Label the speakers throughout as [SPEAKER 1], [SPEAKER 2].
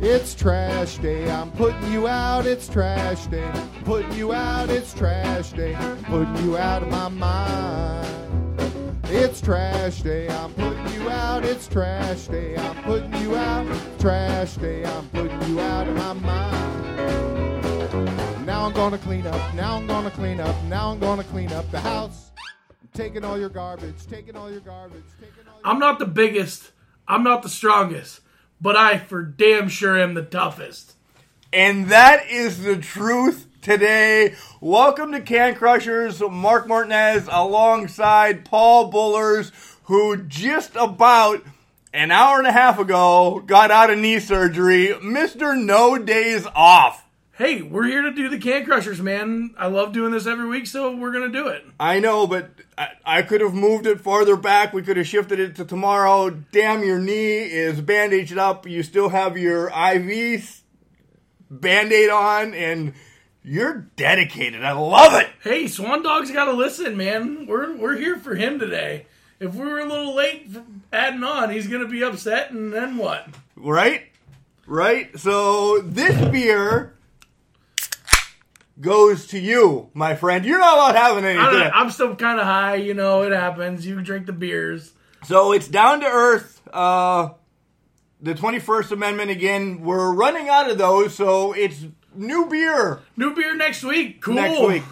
[SPEAKER 1] It's trash day. I'm putting you out. It's trash day. Putting you out. It's trash day. Putting you out of my mind. It's trash day. I'm putting you out. It's trash day. I'm putting you out. Trash day. I'm putting you out of my mind. Now I'm gonna clean up. Now I'm gonna clean up. Now I'm gonna clean up the house. I'm taking all your garbage. Taking all your garbage. Taking all your
[SPEAKER 2] I'm not the biggest. I'm not the strongest. But I for damn sure am the toughest.
[SPEAKER 3] And that is the truth today. Welcome to Can Crushers. Mark Martinez alongside Paul Bullers, who just about an hour and a half ago got out of knee surgery. Mr. No Days Off.
[SPEAKER 2] Hey, we're here to do the Can Crushers, man. I love doing this every week, so we're gonna do it.
[SPEAKER 3] I know, but I, I could have moved it farther back. We could have shifted it to tomorrow. Damn, your knee is bandaged up. You still have your IV band aid on, and you're dedicated. I love it.
[SPEAKER 2] Hey, Swan Dog's got to listen, man. We're we're here for him today. If we were a little late adding on, he's gonna be upset, and then what?
[SPEAKER 3] Right? Right? So this beer goes to you, my friend. You're not allowed having any
[SPEAKER 2] I don't,
[SPEAKER 3] today.
[SPEAKER 2] I'm still kind of high, you know. It happens. You drink the beers.
[SPEAKER 3] So it's down to earth. Uh, the 21st Amendment again. We're running out of those, so it's new beer
[SPEAKER 2] New beer next week. Cool.
[SPEAKER 3] next week.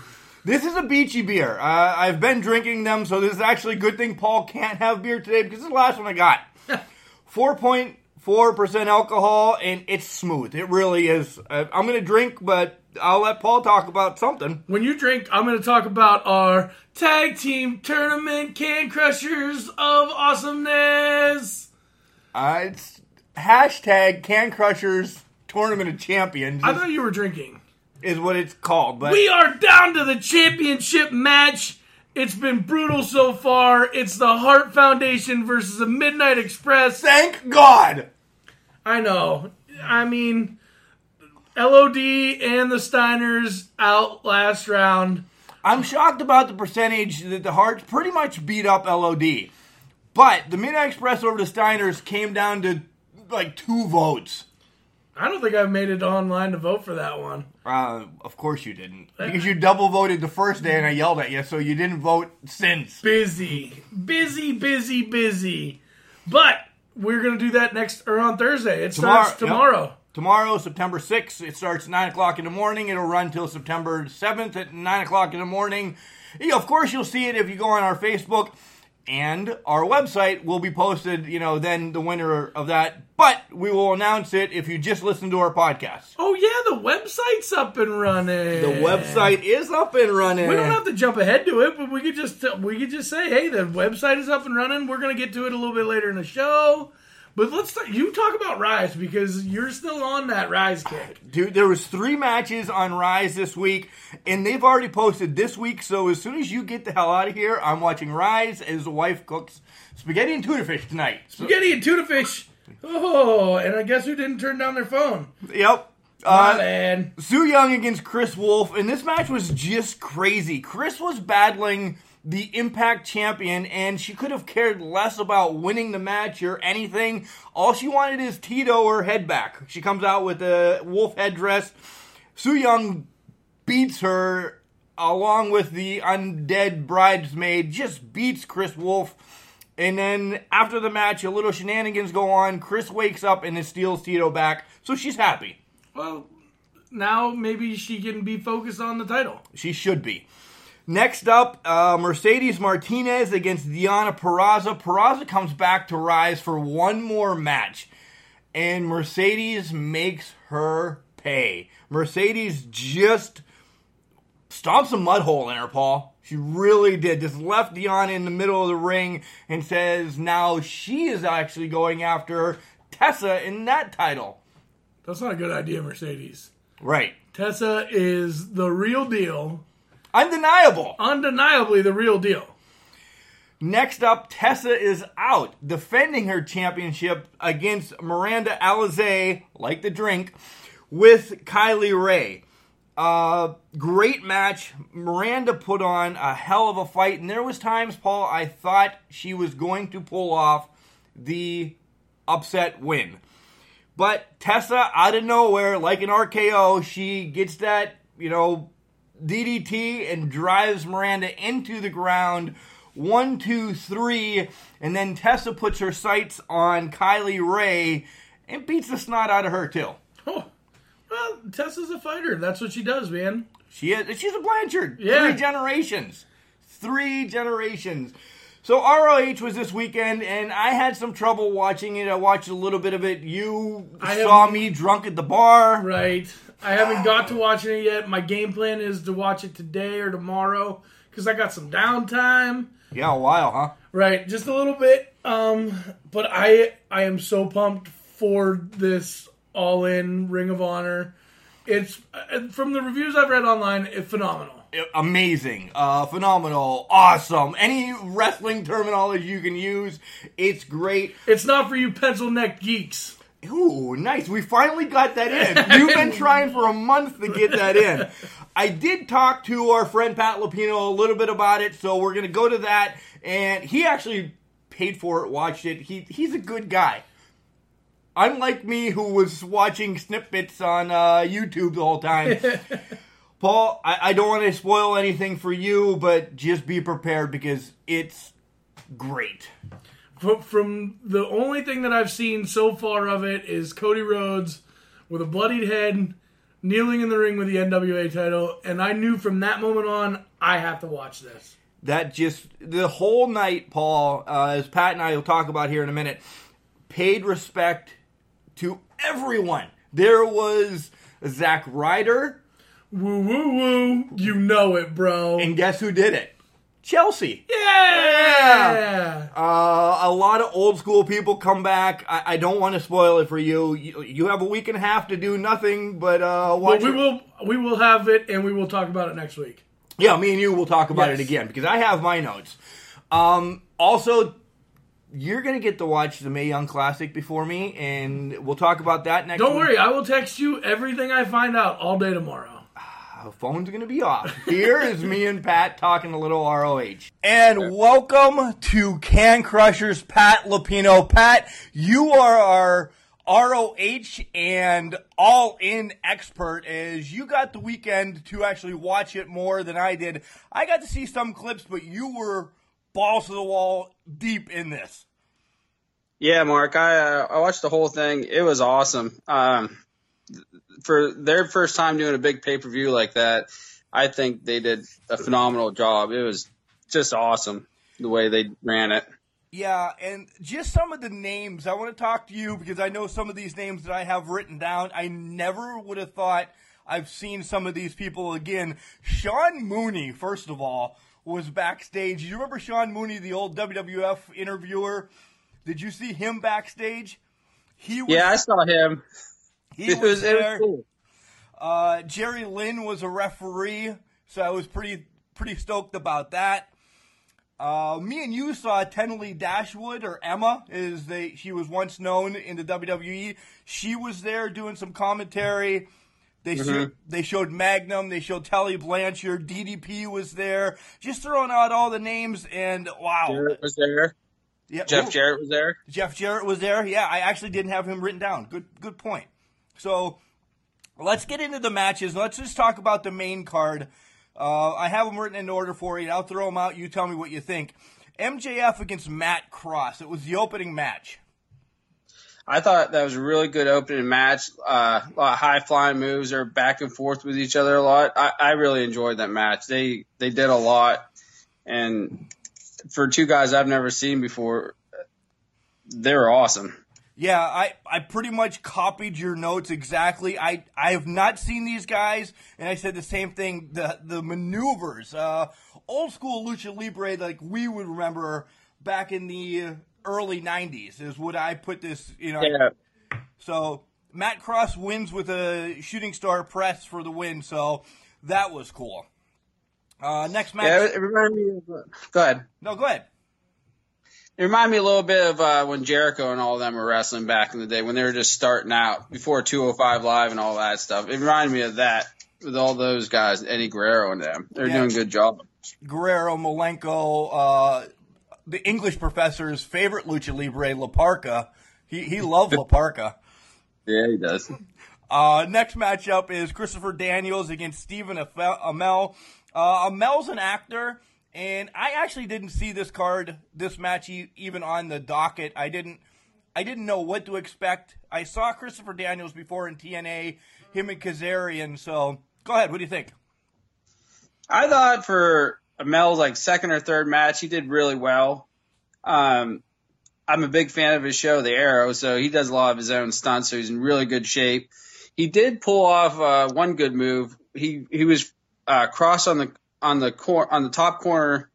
[SPEAKER 3] This is a beachy beer. Uh, I've been drinking them, so this is actually a good thing Paul can't have beer today because this is the last one I got. 4.4% alcohol, and it's smooth. It really is. Uh, I'm going to drink, but I'll let Paul talk about something.
[SPEAKER 2] When you drink, I'm going to talk about our tag team tournament can crushers of awesomeness.
[SPEAKER 3] Uh, it's hashtag Can Crushers Tournament of Champions
[SPEAKER 2] I thought you were drinking.
[SPEAKER 3] is what it's called. But
[SPEAKER 2] We are down to the championship match. It's been brutal so far. It's the Heart Foundation versus the Midnight Express.
[SPEAKER 3] thank God.
[SPEAKER 2] I know. I mean, LOD and the Steiners out last round.
[SPEAKER 3] I'm shocked about the percentage that the Hearts pretty much beat up LOD. But the Midnight Express over the Steiners came down to like two votes.
[SPEAKER 2] I don't think I've made it online to vote for that one.
[SPEAKER 3] Uh, of course you didn't. Because you double voted the first day and I yelled at you, so you didn't vote since.
[SPEAKER 2] Busy, busy, busy, busy. But we're gonna do that next or on Thursday. It starts
[SPEAKER 3] yep.
[SPEAKER 2] Tomorrow.
[SPEAKER 3] September 6th, it starts 9 o'clock in the morning. It'll run till September 7th at 9 o'clock in the morning. Yeah, of course, you'll see it if you go on our Facebook and our website will be posted, you know, then the winner of that. But we will announce it if you just listen to our podcast.
[SPEAKER 2] Oh yeah, the website's up and running.
[SPEAKER 3] The website is up and running.
[SPEAKER 2] We don't have to jump ahead to it, but we could just we could just say, hey, the website is up and running. We're gonna get to it a little bit later in the show. But let's start, you talk about Rise because you're still on that Rise kick.
[SPEAKER 3] Dude, there was three matches on Rise this week, and they've already posted this week. So as soon as you get the hell out of here, I'm watching Rise as the wife cooks spaghetti and tuna fish tonight.
[SPEAKER 2] Spaghetti and tuna fish. Oh, and I guess who didn't turn down their phone?
[SPEAKER 3] yep.
[SPEAKER 2] My
[SPEAKER 3] Uh,
[SPEAKER 2] bad.
[SPEAKER 3] Su Yung against Kris Wolf, and this match was just crazy. Kris was battling the Impact champion, and she could have cared less about winning the match or anything. All she wanted is Tito or head back. She comes out with a Wolf headdress. Su Yung beats her along with the undead bridesmaid, just beats Kris Wolf. And then after the match, a little shenanigans go on. Kris wakes up and steals Tito back, so she's happy.
[SPEAKER 2] Well, now maybe she can be focused on the title.
[SPEAKER 3] She should be. Next up, uh, Mercedes Martinez against Diana Peraza. Peraza comes back to Rise for one more match, and Mercedes makes her pay. Mercedes just stomps a mud hole in her, Paul. She really did. Just left Diana in the middle of the ring and says now she is actually going after Tessa in that title.
[SPEAKER 2] That's not a good idea, Mercedes.
[SPEAKER 3] Right.
[SPEAKER 2] Tessa is the real deal.
[SPEAKER 3] Undeniable.
[SPEAKER 2] Undeniably the real deal.
[SPEAKER 3] Next up, Tessa is out, defending her championship against Miranda Alizé, like the drink, with Kylie Rae. Uh, great match. Miranda put on a hell of a fight, and there was times, Paul, I thought she was going to pull off the upset win. But Tessa, out of nowhere, like an RKO, she gets that, you know, DDT and drives Miranda into the ground. One, two, three. And then Tessa puts her sights on Kylie Rae and beats the snot out of her, too.
[SPEAKER 2] Oh, well, Tessa's a fighter. That's what she does, man.
[SPEAKER 3] She is, she's a Blanchard.
[SPEAKER 2] Yeah.
[SPEAKER 3] Three generations. Three generations. So ROH was this weekend, and I had some trouble watching it. I watched a little bit of it. You
[SPEAKER 2] I
[SPEAKER 3] saw me drunk at the bar.
[SPEAKER 2] Right. I haven't got to watching it yet. My game plan is to watch it today or tomorrow because I got some downtime.
[SPEAKER 3] Yeah, a while, huh?
[SPEAKER 2] Right, just a little bit. Um, but I I am so pumped for this all in Ring of Honor. It's uh, from the reviews I've read online, it's phenomenal.
[SPEAKER 3] amazing, uh, phenomenal, awesome. Any wrestling terminology you can use, it's great.
[SPEAKER 2] It's not for you pencil neck geeks.
[SPEAKER 3] Ooh, nice. We finally got that in. You've been trying for a month to get that in. I did talk to our friend Pat Lupino a little bit about it, so we're going to go to that. And he actually paid for it, watched it. He He's a good guy. Unlike me, who was watching snippets on uh, YouTube the whole time. Paul, I, I don't want to spoil anything for you, but just be prepared because it's great.
[SPEAKER 2] Fro- From the only thing that I've seen so far of it is Cody Rhodes with a bloodied head kneeling in the ring with the NWA title, and I knew from that moment on I have to watch this.
[SPEAKER 3] that just the whole night, Paul, uh, as Pat and I will talk about here in a minute, paid respect to everyone. There was Zack Ryder,
[SPEAKER 2] Woo woo woo, you know it, bro.
[SPEAKER 3] and guess who did it? Chelsea.
[SPEAKER 2] yeah.
[SPEAKER 3] Uh, a lot of old school people come back. I, I don't want to spoil it for you. you. You have a week and a half to do nothing but uh,
[SPEAKER 2] But
[SPEAKER 3] watch.
[SPEAKER 2] we
[SPEAKER 3] it.
[SPEAKER 2] will we will have it, and we will talk about it next week.
[SPEAKER 3] Yeah, me and you will talk about
[SPEAKER 2] Yes.
[SPEAKER 3] it again because I have my notes. Um, also, you're gonna get to watch the Mae Young Classic before me, and we'll talk about that next.
[SPEAKER 2] Don't
[SPEAKER 3] week.
[SPEAKER 2] worry, I will text you everything I find out all day tomorrow.
[SPEAKER 3] The phone's gonna be off. Here is me and Pat talking a little ROH. And welcome to Can Crushers, Pat Lapino. Pat, you are our ROH and all in expert as you got the weekend to actually watch it more than I did. I got to see some clips, but you were balls to the wall deep in this.
[SPEAKER 4] Yeah, Mark, I uh, I watched the whole thing. It was awesome. Um, for their first time doing a big pay per view like that, I think they did a phenomenal job. It was just awesome the way they ran it.
[SPEAKER 3] Yeah, and just some of the names. I want to talk to you because I know some of these names that I have written down. I never would have thought I've seen some of these people again. Sean Mooney, first of all, was backstage. You remember Sean Mooney, the old WWF interviewer? Did you see him backstage? He was,
[SPEAKER 4] Yeah, I saw him.
[SPEAKER 3] He was,
[SPEAKER 4] was,
[SPEAKER 3] there.
[SPEAKER 4] cool.
[SPEAKER 3] Uh, Jerry Lynn was a referee, so I was pretty pretty stoked about that. Uh, me and you saw Tenille Dashwood or Emma, as they she was once known in the WWE. She was there doing some commentary. They showed, they showed Magnum, they showed Tully Blanchard, DDP was there, just throwing out all the names and wow.
[SPEAKER 4] Jarrett was there.
[SPEAKER 3] Yeah,
[SPEAKER 4] Jeff
[SPEAKER 3] ooh.
[SPEAKER 4] Jarrett was there.
[SPEAKER 3] Jeff Jarrett was there. Yeah, I actually didn't have him written down. Good, good point. So let's get into the matches. Let's just talk about the main card. Uh, I have them written in order for you. I'll throw them out. You tell me what you think. MJF against Matt Cross. It was the opening match.
[SPEAKER 4] I thought that was a really good opening match. Uh, a lot of high flying moves. They're back and forth with each other a lot. I, I really enjoyed that match. They they did a lot, and for two guys I've never seen before, they were awesome.
[SPEAKER 3] Yeah, I, I pretty much copied your notes exactly. I, I have not seen these guys, and I said the same thing. The the maneuvers, uh, old school lucha libre, like we would remember back in the early '90s, is what I put this. You know,
[SPEAKER 4] Yeah,
[SPEAKER 3] so Matt Cross wins with a shooting star press for the win. So that was cool. Uh, next match.
[SPEAKER 4] yeah. It reminded me of. Uh, go ahead.
[SPEAKER 3] no, go ahead.
[SPEAKER 4] It reminded me a little bit of uh, when Jericho and all of them were wrestling back in the day when they were just starting out before 205 Live and all that stuff. It reminded me of that with all those guys, Eddie Guerrero and them. They're
[SPEAKER 3] Yeah.
[SPEAKER 4] doing a good job.
[SPEAKER 3] Guerrero, Malenko, uh, the English professor's favorite lucha libre, La Parca. He he loved La Parca.
[SPEAKER 4] Yeah, he does.
[SPEAKER 3] Uh, next matchup is Christopher Daniels against Stephen Amell. Uh, Amell's an actor, and I actually didn't see this card, this match, even on the docket. I didn't, I didn't know what to expect. I saw Christopher Daniels before in TNA, him and Kazarian. So go ahead. What do you think?
[SPEAKER 4] I thought for Mel's like second or third match, he did really well. Um, I'm a big fan of his show, The Arrow, so he does a lot of his own stunts, so he's in really good shape. He did pull off uh, one good move. He he was uh, cross on the on the cor- on the top corner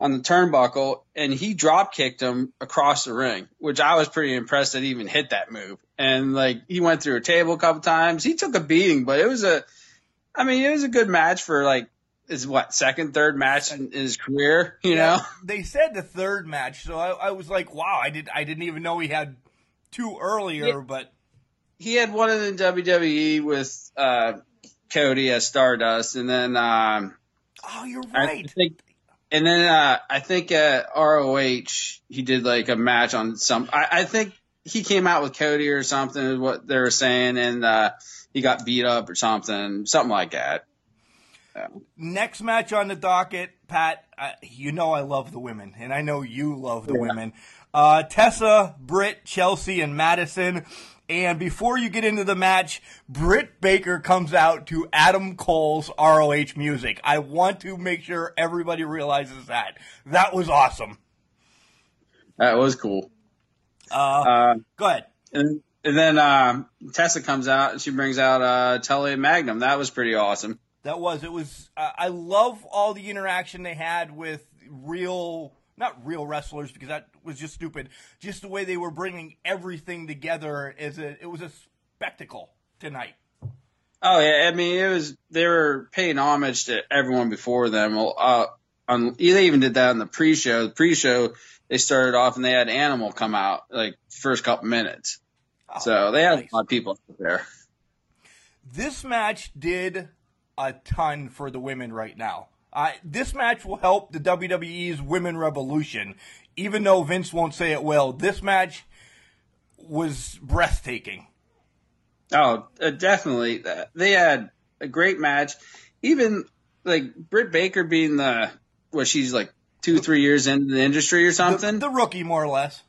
[SPEAKER 4] on the turnbuckle, and he drop kicked him across the ring, which I was pretty impressed that he even hit that move. And like he went through a table a couple times. He took a beating, but it was a, I mean, it was a good match for like his what second, third match in his career. You yeah, know,
[SPEAKER 3] they said the third match, so I, I, was like, wow, I did I didn't even know he had two earlier, but
[SPEAKER 4] he had one in the WWE with uh, Cody as Stardust, and then um,
[SPEAKER 3] oh, you're right.
[SPEAKER 4] I think, and then uh, I think at ROH he did like a match on some. I, I think he came out with Cody or something is what they were saying, and uh, he got beat up or something, something like that.
[SPEAKER 3] Next match on the docket, Pat. Uh, you know I love the women, and I know you love the yeah. women. Uh, Tessa, Britt, Chelsea, and Madison. And before you get into the match, Britt Baker comes out to Adam Cole's ROH music. I want to make sure everybody realizes that. That was awesome.
[SPEAKER 4] That was cool.
[SPEAKER 3] Uh, uh go ahead.
[SPEAKER 4] And, and then uh, Tessa comes out and she brings out uh, Tully Magnum. That was pretty awesome.
[SPEAKER 3] That was. It was. Uh, I love all the interaction they had with real not real wrestlers because that was just stupid. Just the way they were bringing everything together is a it was a spectacle tonight.
[SPEAKER 4] Oh yeah, I mean it was they were paying homage to everyone before them. Well, uh, on they even did that in the pre-show. The pre-show they started off and they had Animal come out like first couple minutes, oh, so they had nice. a lot of people there.
[SPEAKER 3] This match did a ton for the women right now. Uh, this match will help the WWE's Women Revolution, even though Vince won't say it will. This match was breathtaking.
[SPEAKER 4] Oh, uh, definitely. Uh, they had a great match. Even like Britt Baker being the what she's like two, three years into the industry or something.
[SPEAKER 3] The, the rookie, more or less.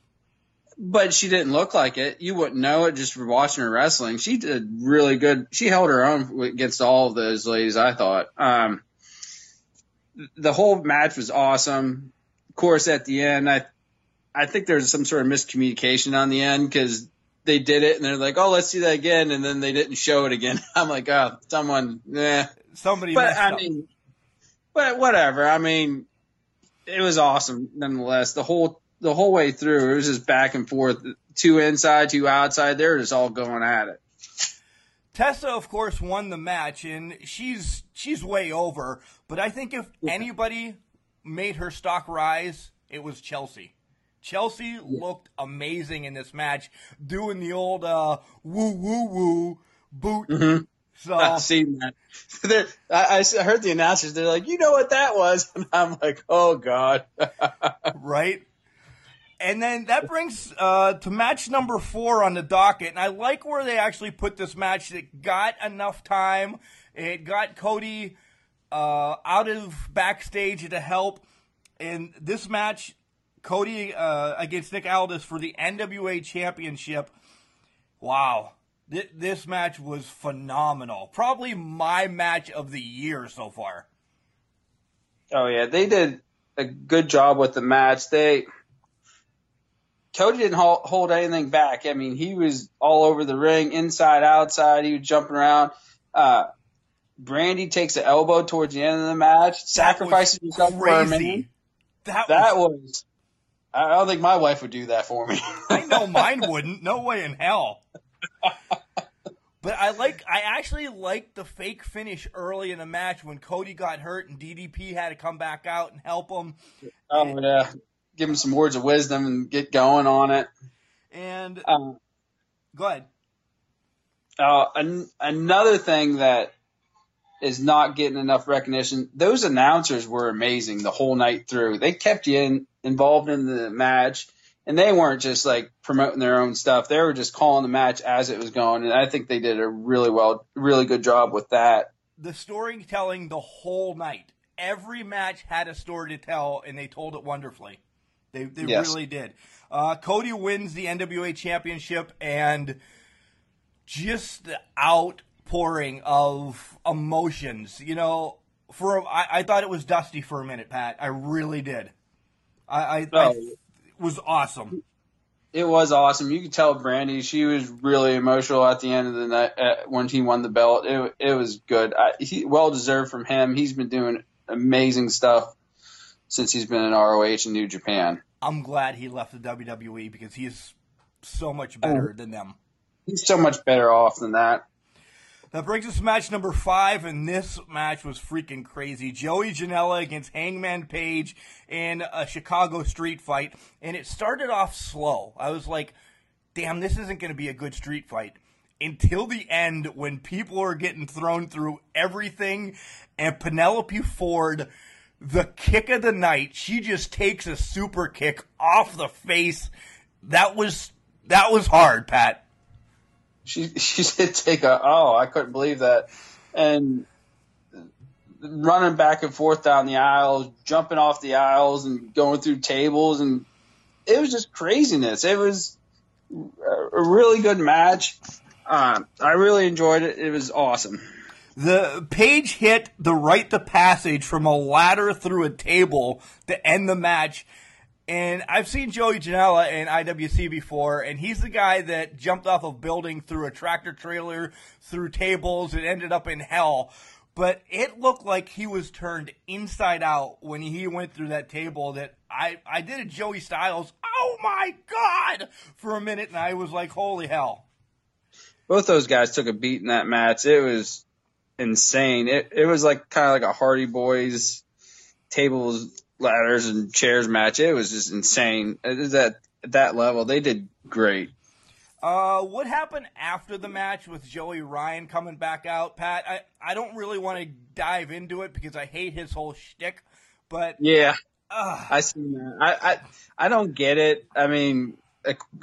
[SPEAKER 4] But she didn't look like it. You wouldn't know it just for watching her wrestling. She did really good. She held her own against all of those ladies. I thought. Um, the whole match was awesome. Of course, at the end, I I think there's some sort of miscommunication on the end because they did it and they're like, "Oh, let's do that again," and then they didn't show it again. I'm like, "Oh, someone, yeah,
[SPEAKER 3] somebody."
[SPEAKER 4] But I
[SPEAKER 3] up.
[SPEAKER 4] mean, but whatever. I mean, it was awesome nonetheless. The whole the whole way through, it was just back and forth, two inside, two outside. They're just all going at it.
[SPEAKER 3] Tessa, of course, won the match, and she's she's way over. But I think if yeah. anybody made her stock rise, it was Chelsea. Chelsea yeah. looked amazing in this match, doing the old uh, woo woo woo boot.
[SPEAKER 4] Mm-hmm. So I've seen that. I, I heard the announcers. They're like, you know what that was, and I'm like, oh god.
[SPEAKER 3] right. And then that brings uh, to match number four on the docket. And I like where they actually put this match. It got enough time. It got Cody uh, out of backstage to help. In this match, Cody uh, against Nick Aldis for the NWA Championship. Wow. Th- this match was phenomenal. Probably my match of the year so far.
[SPEAKER 4] Oh, yeah. They did a good job with the match. They Cody didn't hold, anything back. I mean, he was all over the ring, inside, outside. He was jumping around. Uh, Brandi takes an elbow towards the end of the match, sacrifices himself for a. That, that was, was, I don't think my wife would do that for me.
[SPEAKER 3] I know mine wouldn't. No way in hell. But I like, I actually liked the fake finish early in the match when Cody got hurt and DDP had to come back out and help him.
[SPEAKER 4] Oh and, yeah, give him some words of wisdom and get going on it.
[SPEAKER 3] And um, go ahead.
[SPEAKER 4] Uh, an- another thing that is not getting enough recognition. Those announcers were amazing the whole night through. They kept you in, involved in the match, and they weren't just like promoting their own stuff. They were just calling the match as it was going, and I think they did a really well, really good job with that.
[SPEAKER 3] The storytelling the whole night. Every match had a story to tell, and they told it wonderfully. They they
[SPEAKER 4] Yes.
[SPEAKER 3] really did. Uh, Cody wins the NWA Championship, and just the outpouring of emotions. You know, for I, I thought it was Dusty for a minute, Pat. I really did. I, I, I
[SPEAKER 4] Oh.
[SPEAKER 3] it was awesome.
[SPEAKER 4] It was awesome. You could tell Brandi she was really emotional at the end of the night uh, when he won the belt. It it was good. I, he well deserved from him. He's been doing amazing stuff since he's been in ROH and New Japan.
[SPEAKER 3] I'm glad he left the WWE because he is so much better than them.
[SPEAKER 4] He's so much better off than that.
[SPEAKER 3] That brings us to match number five, and this match was freaking crazy. Joey Janela against Hangman Page in a Chicago street fight, and it started off slow. I was like, damn, this isn't going to be a good street fight. Until the end, when people are getting thrown through everything, and Penelope Ford, the kick of the night, she just takes a super kick off the face. That was that was hard, Pat.
[SPEAKER 4] She she did take a oh I couldn't believe that, and running back and forth down the aisles, jumping off the aisles, and going through tables, and it was just craziness. It was a really good match. Uh, I really enjoyed it. It was awesome.
[SPEAKER 3] The page hit the right to passage from a ladder through a table to end the match. And I've seen Joey Janela in IWC before, and he's the guy that jumped off a building through a tractor trailer, through tables, and ended up in hell. But it looked like he was turned inside out when he went through that table. That I, I did a Joey Styles, oh my God, for a minute, and I was like, holy hell.
[SPEAKER 4] Both those guys took a beat in that match. It was insane. It it was like kind of like a Hardy Boys tables, ladders, and chairs match. It was just insane. It is at at that level. They did great.
[SPEAKER 3] Uh, what happened after the match with Joey Ryan coming back out, Pat? I, I don't really want to dive into it because I hate his whole shtick, but
[SPEAKER 4] Yeah,
[SPEAKER 3] uh,
[SPEAKER 4] I seen that. I, I I don't get it. I mean,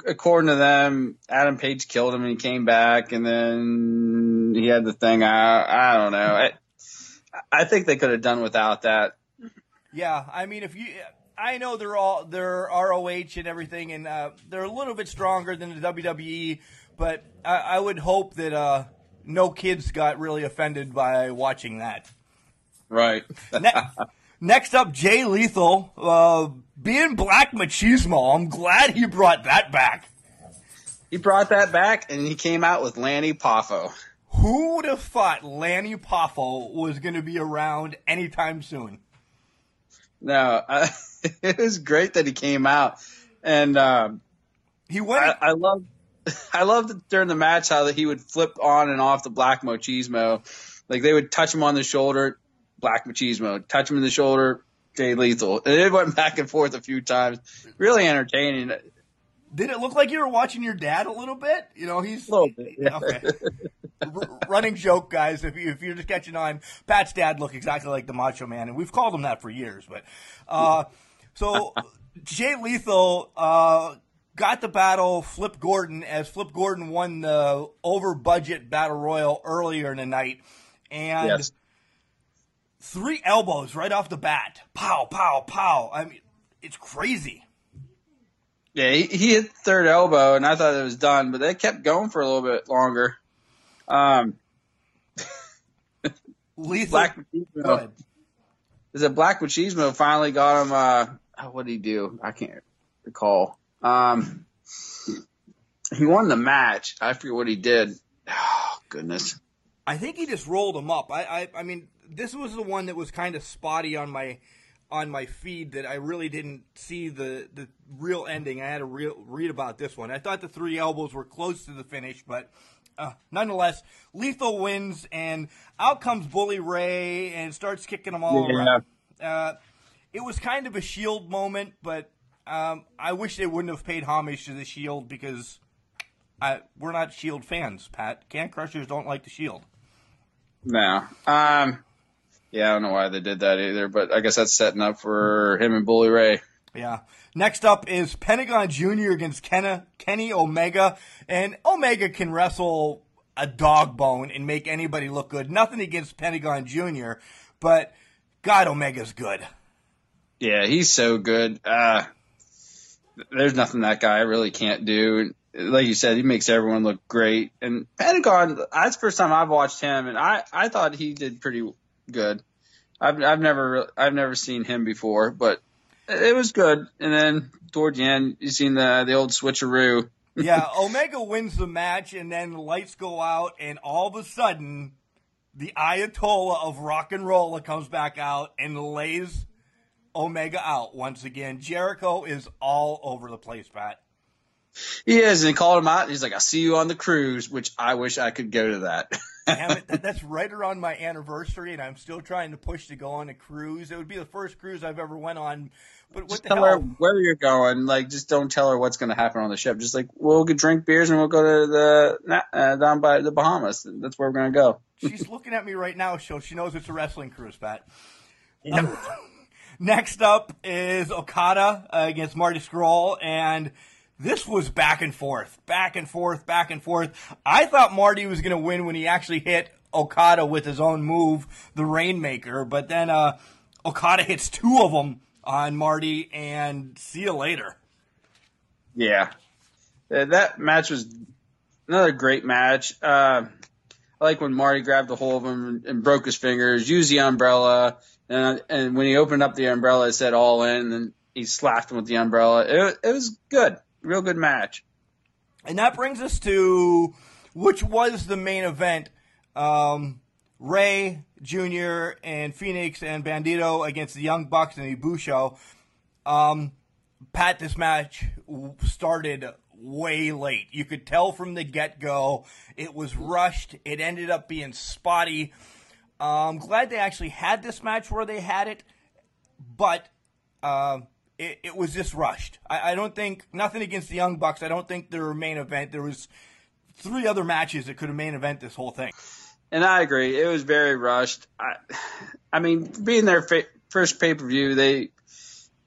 [SPEAKER 4] according to them, Adam Page killed him and he came back, and then he had the thing. I I don't know. I I think they could have done without that.
[SPEAKER 3] Yeah, I mean, if you, I know they're all they're ROH and everything, and uh, they're a little bit stronger than the WWE, but I, I would hope that uh, no kids got really offended by watching that.
[SPEAKER 4] Right.
[SPEAKER 3] Ne- Next up, Jay Lethal, uh, being Black Machismo. I'm glad he brought that back.
[SPEAKER 4] he brought that back, and he came out with Lanny Poffo.
[SPEAKER 3] Who would have thought Lanny Poffo was going to be around anytime soon?
[SPEAKER 4] No, I, it was great that he came out, and um,
[SPEAKER 3] He went.
[SPEAKER 4] I, I love, I loved during the match how that he would flip on and off the Black Machismo, like they would touch him on the shoulder, Black Machismo, touch him in the shoulder, Jay Lethal, and it went back and forth a few times. Really entertaining.
[SPEAKER 3] did it look like you were watching your dad a little bit? You know, he's
[SPEAKER 4] A little bit, yeah.
[SPEAKER 3] okay. R- running joke, guys. If you if you're just catching on, Pat's dad looked exactly like the Macho Man, and we've called him that for years. But uh, so Jay Lethal uh, got the battle. Flip Gordon as Flip Gordon won the over budget battle royal earlier in the night, and.
[SPEAKER 4] Yes.
[SPEAKER 3] three elbows right off the bat. Pow, pow, pow. I mean, it's crazy.
[SPEAKER 4] Yeah, he, he hit third elbow, and I thought it was done, but they kept going for a little bit longer. Um,
[SPEAKER 3] Lethal.
[SPEAKER 4] Black Machismo, is it Black Machismo finally got him? Uh, oh, what did he do? I can't recall. Um, he won the match. I forget what he did. Oh goodness.
[SPEAKER 3] I think he just rolled him up. I, I, I mean, this was the one that was kind of spotty on my, on my feed that I really didn't see the the real ending. I had to real, read about this one. I thought the three elbows were close to the finish, but uh, nonetheless, Lethal wins, and out comes Bully Ray and starts kicking them all
[SPEAKER 4] Yeah.
[SPEAKER 3] around. Uh, it was kind of a Shield moment, but um, I wish they wouldn't have paid homage to the Shield because I, we're not Shield fans. Pat, Can Crushers don't like the Shield.
[SPEAKER 4] No. Um. Yeah, I don't know why they did that either, but I guess that's setting up for him and Bully Ray.
[SPEAKER 3] Yeah. Next up is Pentagon Jr. against Kenna, Kenny Omega. And Omega can wrestle a dog bone and make anybody look good. Nothing against Pentagon Jr., but God, Omega's good.
[SPEAKER 4] Yeah, he's so good. Uh, there's nothing that guy really can't do. Like you said, he makes everyone look great. And Pentagon, that's the first time I've watched him, and I, I thought he did pretty good. I've I've never I've never seen him before, but it was good. And then toward the end, you seen the the old switcheroo.
[SPEAKER 3] yeah, Omega wins the match, and then the lights go out, and all of a sudden, the Ayatollah of rock and roll comes back out and lays Omega out once again. Jericho is all over the place, Pat.
[SPEAKER 4] He is, and he called him out. And he's like, "I'll see you on the cruise," which I wish I could go to that.
[SPEAKER 3] Damn it, that, that's right around my anniversary, and I'm still trying to push to go on a cruise. It would be the first cruise I've ever went on. But what
[SPEAKER 4] tell
[SPEAKER 3] hell?
[SPEAKER 4] her where you're going. Like, just don't tell her what's going to happen on the ship. Just like we'll drink beers and we'll go to the uh, down by the Bahamas. That's where we're going to go.
[SPEAKER 3] She's looking at me right now, so she knows it's a wrestling cruise, Pat. Next up is Okada uh, against Marty Scurll, and this was back and forth, back and forth, back and forth. I thought Marty was going to win when he actually hit Okada with his own move, the Rainmaker, but then uh, Okada hits two of them on Marty, and see you later.
[SPEAKER 4] Yeah, Uh, that match was another great match. Uh, I like when Marty grabbed a hold of him and, and broke his fingers, used the umbrella, and, and when he opened up the umbrella, it said all in, and then he slapped him with the umbrella. It, it was good, real good match.
[SPEAKER 3] And that brings us to which was the main event. Um, Ray Jr. and Fénix and Bandido against the Young Bucks and Ibushi. Um, Pat, this match started way late. You could tell from the get go it was rushed. It ended up being spotty. I'm glad they actually had this match where they had it, but uh, it, it, was just rushed. I, I, don't think nothing against the Young Bucks. I don't think their main event. There was three other matches that could have main event this whole thing.
[SPEAKER 4] And I agree, it was very rushed. I, I mean, being their fa- first pay per view, they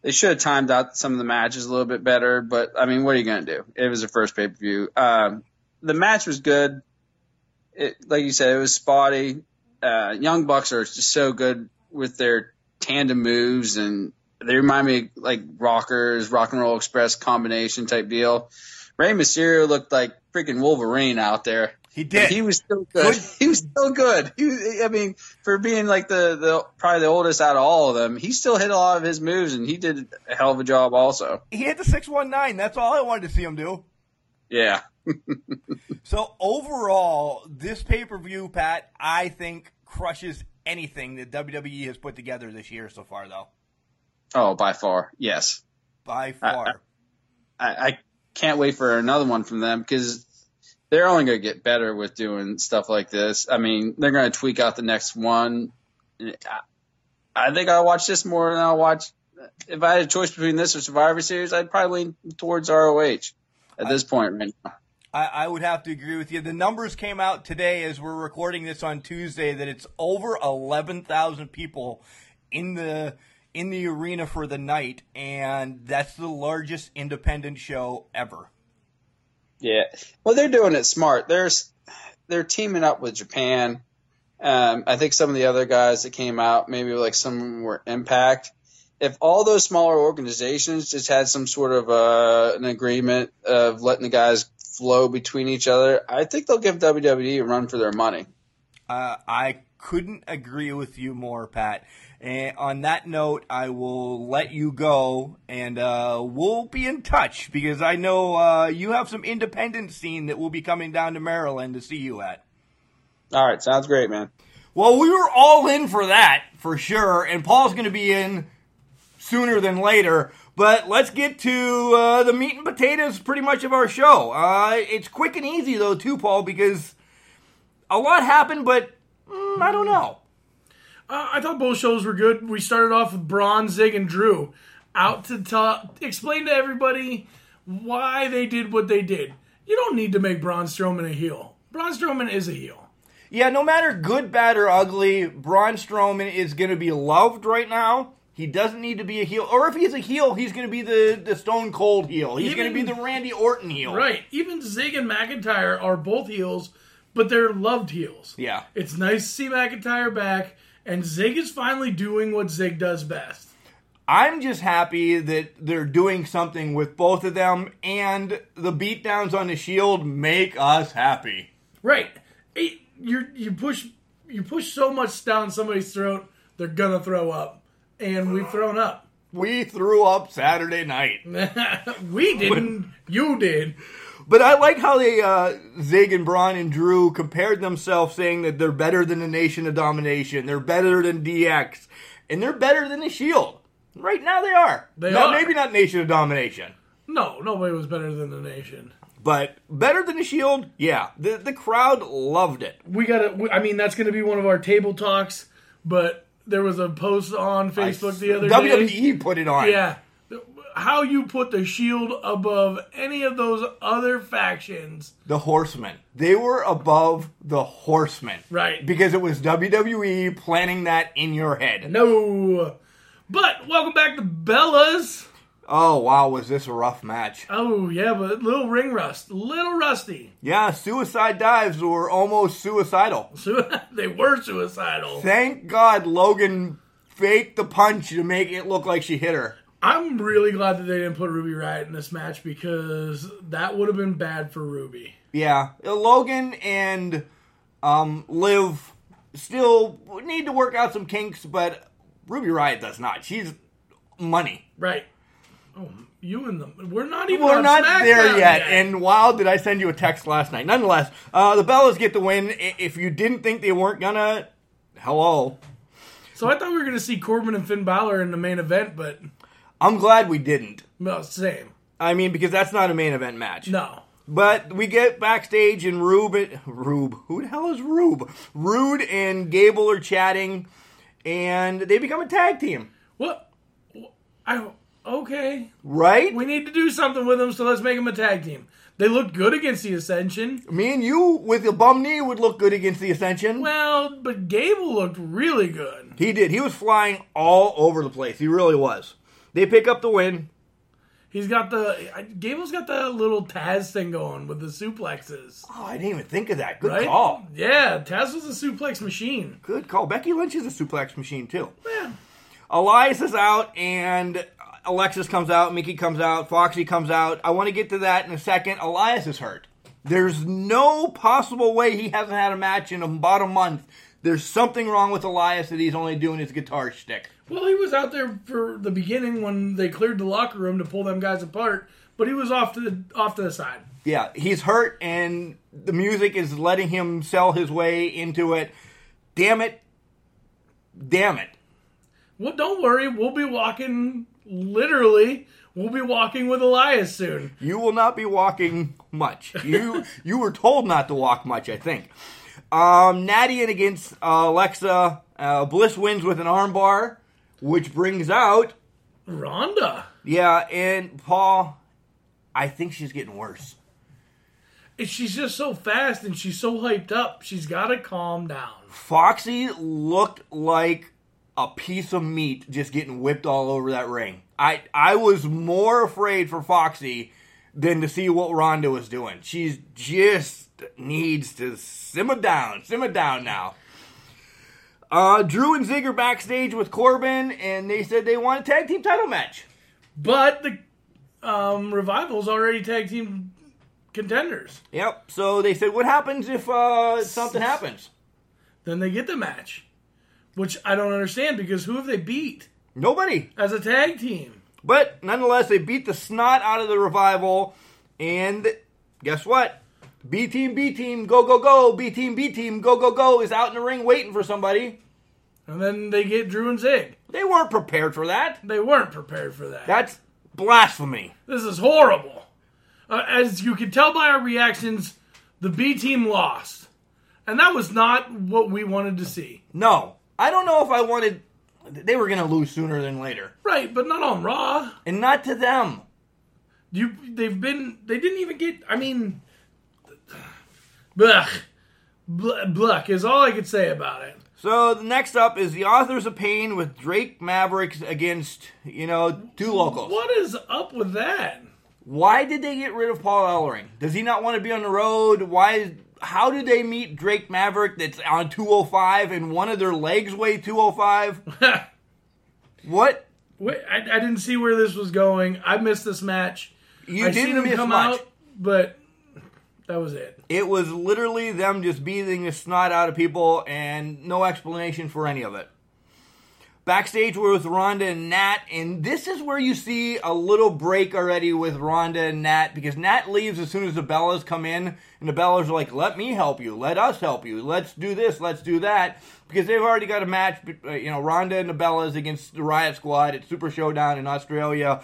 [SPEAKER 4] they should have timed out some of the matches a little bit better. But I mean, what are you going to do? It was the first pay per view. Um, the match was good. It, like you said, it was spotty. Uh, Young Bucks are just so good with their tandem moves, and they remind me like rockers, rock and roll express combination type deal. Rey Mysterio looked like freaking Wolverine out there.
[SPEAKER 3] He did.
[SPEAKER 4] He was still good. good. He was still good. He, I mean, for being like the, the probably the oldest out of all of them, he still hit a lot of his moves, and he did a hell of a job also.
[SPEAKER 3] He hit the six one nine. That's all I wanted to see him do.
[SPEAKER 4] Yeah.
[SPEAKER 3] so overall, this pay per view, Pat, I think crushes anything that WWE has put together this year so far, though.
[SPEAKER 4] Oh, by far, yes.
[SPEAKER 3] By far.
[SPEAKER 4] I, I, I can't wait for another one from them because they're only going to get better with doing stuff like this. I mean, they're going to tweak out the next one. I, I think I'll watch this more than I'll watch. If I had a choice between this or Survivor Series, I'd probably lean towards ROH at this point right now.
[SPEAKER 3] I, I would have to agree with you. The numbers came out today as we're recording this on Tuesday that it's over 11,000 people in the in the arena for the night, and that's the largest independent show ever.
[SPEAKER 4] Yeah, well, they're doing it smart. There's they're teaming up with Japan. Um, I think some of the other guys that came out, maybe like some were Impact. If all those smaller organizations just had some sort of uh, an agreement of letting the guys flow between each other, I think they'll give WWE a run for their money.
[SPEAKER 3] Uh, I couldn't agree with you more, Pat. And on that note, I will let you go, and uh, we'll be in touch because I know uh, you have some independent scene that we'll be coming down to Maryland to see you at.
[SPEAKER 4] All right, sounds great, man.
[SPEAKER 3] Well, we were all in for that for sure, and Paul's going to be in sooner than later. But let's get to uh, the meat and potatoes, pretty much of our show. Uh, it's quick and easy though, too, Paul, because a lot happened, but mm, I don't know.
[SPEAKER 2] Uh, I thought both shows were good. We started off with Braun, Zig, and Drew out to talk, explain to everybody why they did what they did. You don't need to make Braun Strowman a heel. Braun Strowman is a heel.
[SPEAKER 3] Yeah, no matter good, bad, or ugly, Braun Strowman is going to be loved right now. He doesn't need to be a heel. Or if he's a heel, he's going to be the, the Stone Cold heel. He's going to be the Randy Orton heel.
[SPEAKER 2] Right. Even Zig and McIntyre are both heels, but they're loved heels.
[SPEAKER 3] Yeah.
[SPEAKER 2] It's nice to see McIntyre back, and Zig is finally doing what Zig does best.
[SPEAKER 3] I'm just happy that they're doing something with both of them, and the beatdowns on the Shield make us happy.
[SPEAKER 2] Right. It, you you push you push so much down somebody's throat, they're gonna throw up, and we've thrown up.
[SPEAKER 3] We threw up Saturday night.
[SPEAKER 2] we didn't. You did.
[SPEAKER 3] But I like how they, uh, Zig and Braun and Drew compared themselves, saying that they're better than the Nation of Domination, they're better than DX, and they're better than the Shield. Right now they are.
[SPEAKER 2] They are.
[SPEAKER 3] Maybe not Nation of Domination.
[SPEAKER 2] No, nobody was better than the nation.
[SPEAKER 3] But better than the Shield, yeah. The the crowd loved it.
[SPEAKER 2] We gotta. I mean, that's gonna be one of our table talks. But there was a post on Facebook the other day.
[SPEAKER 3] WWE put it on.
[SPEAKER 2] Yeah. How you put the Shield above any of those other factions?
[SPEAKER 3] The Horsemen. They were above the Horsemen.
[SPEAKER 2] Right.
[SPEAKER 3] Because it was WWE planning that in your head.
[SPEAKER 2] No. But welcome back to Bella's.
[SPEAKER 3] Oh wow, was this a rough match?
[SPEAKER 2] Oh yeah, but little ring rust, little rusty.
[SPEAKER 3] Yeah, suicide dives were almost suicidal.
[SPEAKER 2] They were suicidal.
[SPEAKER 3] Thank God Logan faked the punch to make it look like she hit her.
[SPEAKER 2] I'm really glad that they didn't put Ruby Riot in this match because that would have been bad for Ruby.
[SPEAKER 3] Yeah, Logan and um, Liv still need to work out some kinks, but Ruby Riot does not. She's money.
[SPEAKER 2] Right. Oh, you and them. We're not even
[SPEAKER 3] We're not
[SPEAKER 2] SmackDown
[SPEAKER 3] there yet. And wow, did I send you a text last night? Nonetheless, uh, the Bellas get the win. If you didn't think they weren't gonna, hello.
[SPEAKER 2] so I thought we were going to see Corbin and Finn Balor in the main event, but
[SPEAKER 3] I'm glad we didn't.
[SPEAKER 2] no, same.
[SPEAKER 3] I mean, because that's not a main event match.
[SPEAKER 2] No.
[SPEAKER 3] But we get backstage and Rube, Rube, who the hell is Rube? Roode and Gable are chatting, and they become a tag team,
[SPEAKER 2] What? I okay.
[SPEAKER 3] right?
[SPEAKER 2] We need to do something with them, so let's make them a tag team. They looked good against the Ascension.
[SPEAKER 3] Me and you with a bum knee would look good against the Ascension.
[SPEAKER 2] Well, but Gable looked really good.
[SPEAKER 3] He did. He was flying all over the place. He really was. They pick up the win.
[SPEAKER 2] He's got the Gable's got the little Taz thing going with the suplexes.
[SPEAKER 3] Oh, I didn't even think of that. Good
[SPEAKER 2] Right?
[SPEAKER 3] call.
[SPEAKER 2] Yeah, Taz was a suplex machine.
[SPEAKER 3] Good call. Becky Lynch is a suplex machine too.
[SPEAKER 2] Yeah.
[SPEAKER 3] Elias is out and Alexis comes out, Mickie comes out, Foxy comes out. I want to get to that in a second. Elias is hurt. There's no possible way he hasn't had a match in about a month. There's something wrong with Elias that he's only doing his guitar shtick.
[SPEAKER 2] Well, he was out there for the beginning when they cleared the locker room to pull them guys apart, but he was off to the off to the side.
[SPEAKER 3] Yeah, he's hurt and the music is letting him sell his way into it. Damn it. Damn it.
[SPEAKER 2] Well, don't worry, we'll be walking literally. We'll be walking with Elias soon.
[SPEAKER 3] You will not be walking much. You you were told not to walk much, I think. Um, Natty in against uh, Alexa. Uh, Bliss wins with an armbar, which brings out
[SPEAKER 2] Ronda.
[SPEAKER 3] yeah, and Paul. I think she's getting worse.
[SPEAKER 2] And She's just so fast and she's so hyped up. She's got to calm down.
[SPEAKER 3] Foxy looked like a piece of meat just getting whipped all over that ring. I I was more afraid for Foxy than to see what Ronda was doing. She's just needs to simmer down, simmer down now. Uh, Drew and Ziggler backstage with Corbin, and they said they want a tag team title match.
[SPEAKER 2] But the um, Revival's already tag team contenders.
[SPEAKER 3] Yep. So they said, what happens if uh, something happens?
[SPEAKER 2] Then they get the match. Which I don't understand because who have they beat
[SPEAKER 3] Nobody.
[SPEAKER 2] as a tag team?
[SPEAKER 3] But nonetheless, they beat the snot out of the revival. And guess what? B team, B team, go, go, go. B team, B team, go, go, go is out in the ring waiting for somebody.
[SPEAKER 2] And then they get Drew and Zig.
[SPEAKER 3] They weren't prepared for that.
[SPEAKER 2] They weren't prepared for that.
[SPEAKER 3] That's blasphemy.
[SPEAKER 2] This is horrible. Uh, as you can tell by our reactions, the B team lost. And that was not what we wanted to see.
[SPEAKER 3] No. I don't know if I wanted. They were going to lose sooner than later.
[SPEAKER 2] Right, but not on Raw.
[SPEAKER 3] And not to them.
[SPEAKER 2] You they've been they didn't even get I mean Blech. Blech is all I could say about it.
[SPEAKER 3] So the next up is the Authors of Pain with Drake Mavericks against you know two locals.
[SPEAKER 2] What is up with that?
[SPEAKER 3] Why did they get rid of Paul Ellering? Does he not want to be on the road? Why? How did they meet Drake Maverick that's on 205 and one of their legs weigh 205? what?
[SPEAKER 2] Wait, I, I didn't see where this was going. I missed this match.
[SPEAKER 3] You
[SPEAKER 2] I
[SPEAKER 3] didn't miss
[SPEAKER 2] come
[SPEAKER 3] much.
[SPEAKER 2] out, but that was it.
[SPEAKER 3] It was literally them just beating the snot out of people and no explanation for any of it. Backstage we're with Ronda and Nat, and this is where you see a little break already with Ronda and Nat because Nat leaves as soon as the Bellas come in, and the Bellas are like, "Let me help you, let us help you, let's do this, let's do that," because they've already got a match, uh, you know, Ronda and the Bellas against the Riot Squad at Super Showdown in Australia,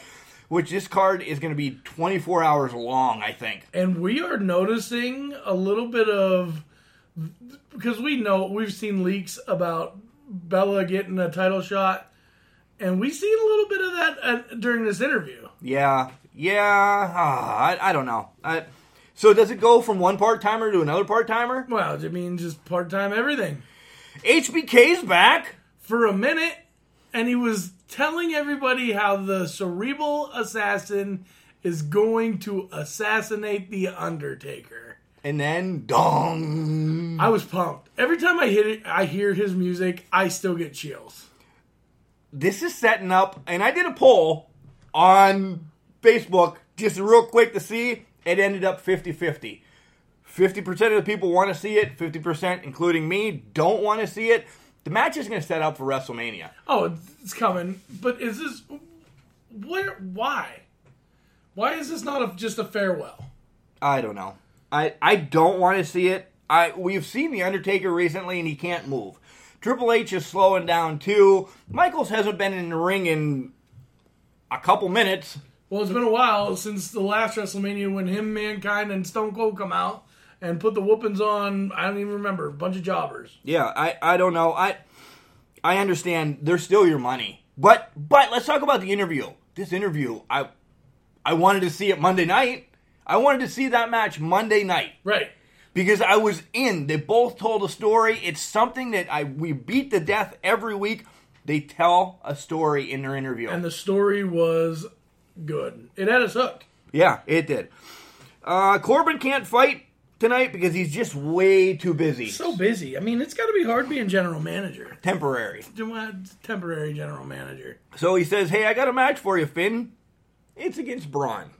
[SPEAKER 3] which this card is going to be 24 hours long, I think.
[SPEAKER 2] And we are noticing a little bit of because we know we've seen leaks about Bella getting a title shot, and we seen a little bit of that at, during this interview.
[SPEAKER 3] Yeah, yeah. ah, I, I don't know. I, so does it go from one part timer to another part timer?
[SPEAKER 2] Well, I mean, just part time everything
[SPEAKER 3] HBK's back.
[SPEAKER 2] for a minute, and he was telling everybody how the cerebral assassin is going to assassinate the Undertaker.
[SPEAKER 3] And then dong.
[SPEAKER 2] I was pumped. Every time I hit it, I hear his music, I still get chills.
[SPEAKER 3] This is setting up, and I did a poll on Facebook just real quick to see. It ended up 50 50. 50% of the people want to see it, 50%, including me, don't want to see it. The match is going to set up for WrestleMania.
[SPEAKER 2] Oh, it's coming. But is this where? Why? Why is this not a, just a farewell?
[SPEAKER 3] I don't know. I I don't want to see it. I we've seen the Undertaker recently and he can't move. Triple H is slowing down too. Michaels hasn't been in the ring in a couple minutes.
[SPEAKER 2] Well, it's been a while since the last WrestleMania when him, Mankind, and Stone Cold come out and put the whoopings on. I don't even remember. A bunch of jobbers.
[SPEAKER 3] Yeah, I I don't know. I I understand they're still your money. But but let's talk about the interview. This interview, I I wanted to see it Monday night. I wanted to see that match Monday night.
[SPEAKER 2] Right.
[SPEAKER 3] because I was in. They both told a story. It's something that I we beat to death every week. They tell a story in their interview.
[SPEAKER 2] And the story was good. It had us hooked.
[SPEAKER 3] yeah, it did. Uh, Corbin can't fight tonight because he's just way too busy.
[SPEAKER 2] So busy. I mean, it's got to be hard being general manager.
[SPEAKER 3] Temporary.
[SPEAKER 2] Temporary general manager.
[SPEAKER 3] So he says, "Hey, I got a match for you, Finn. It's against Braun."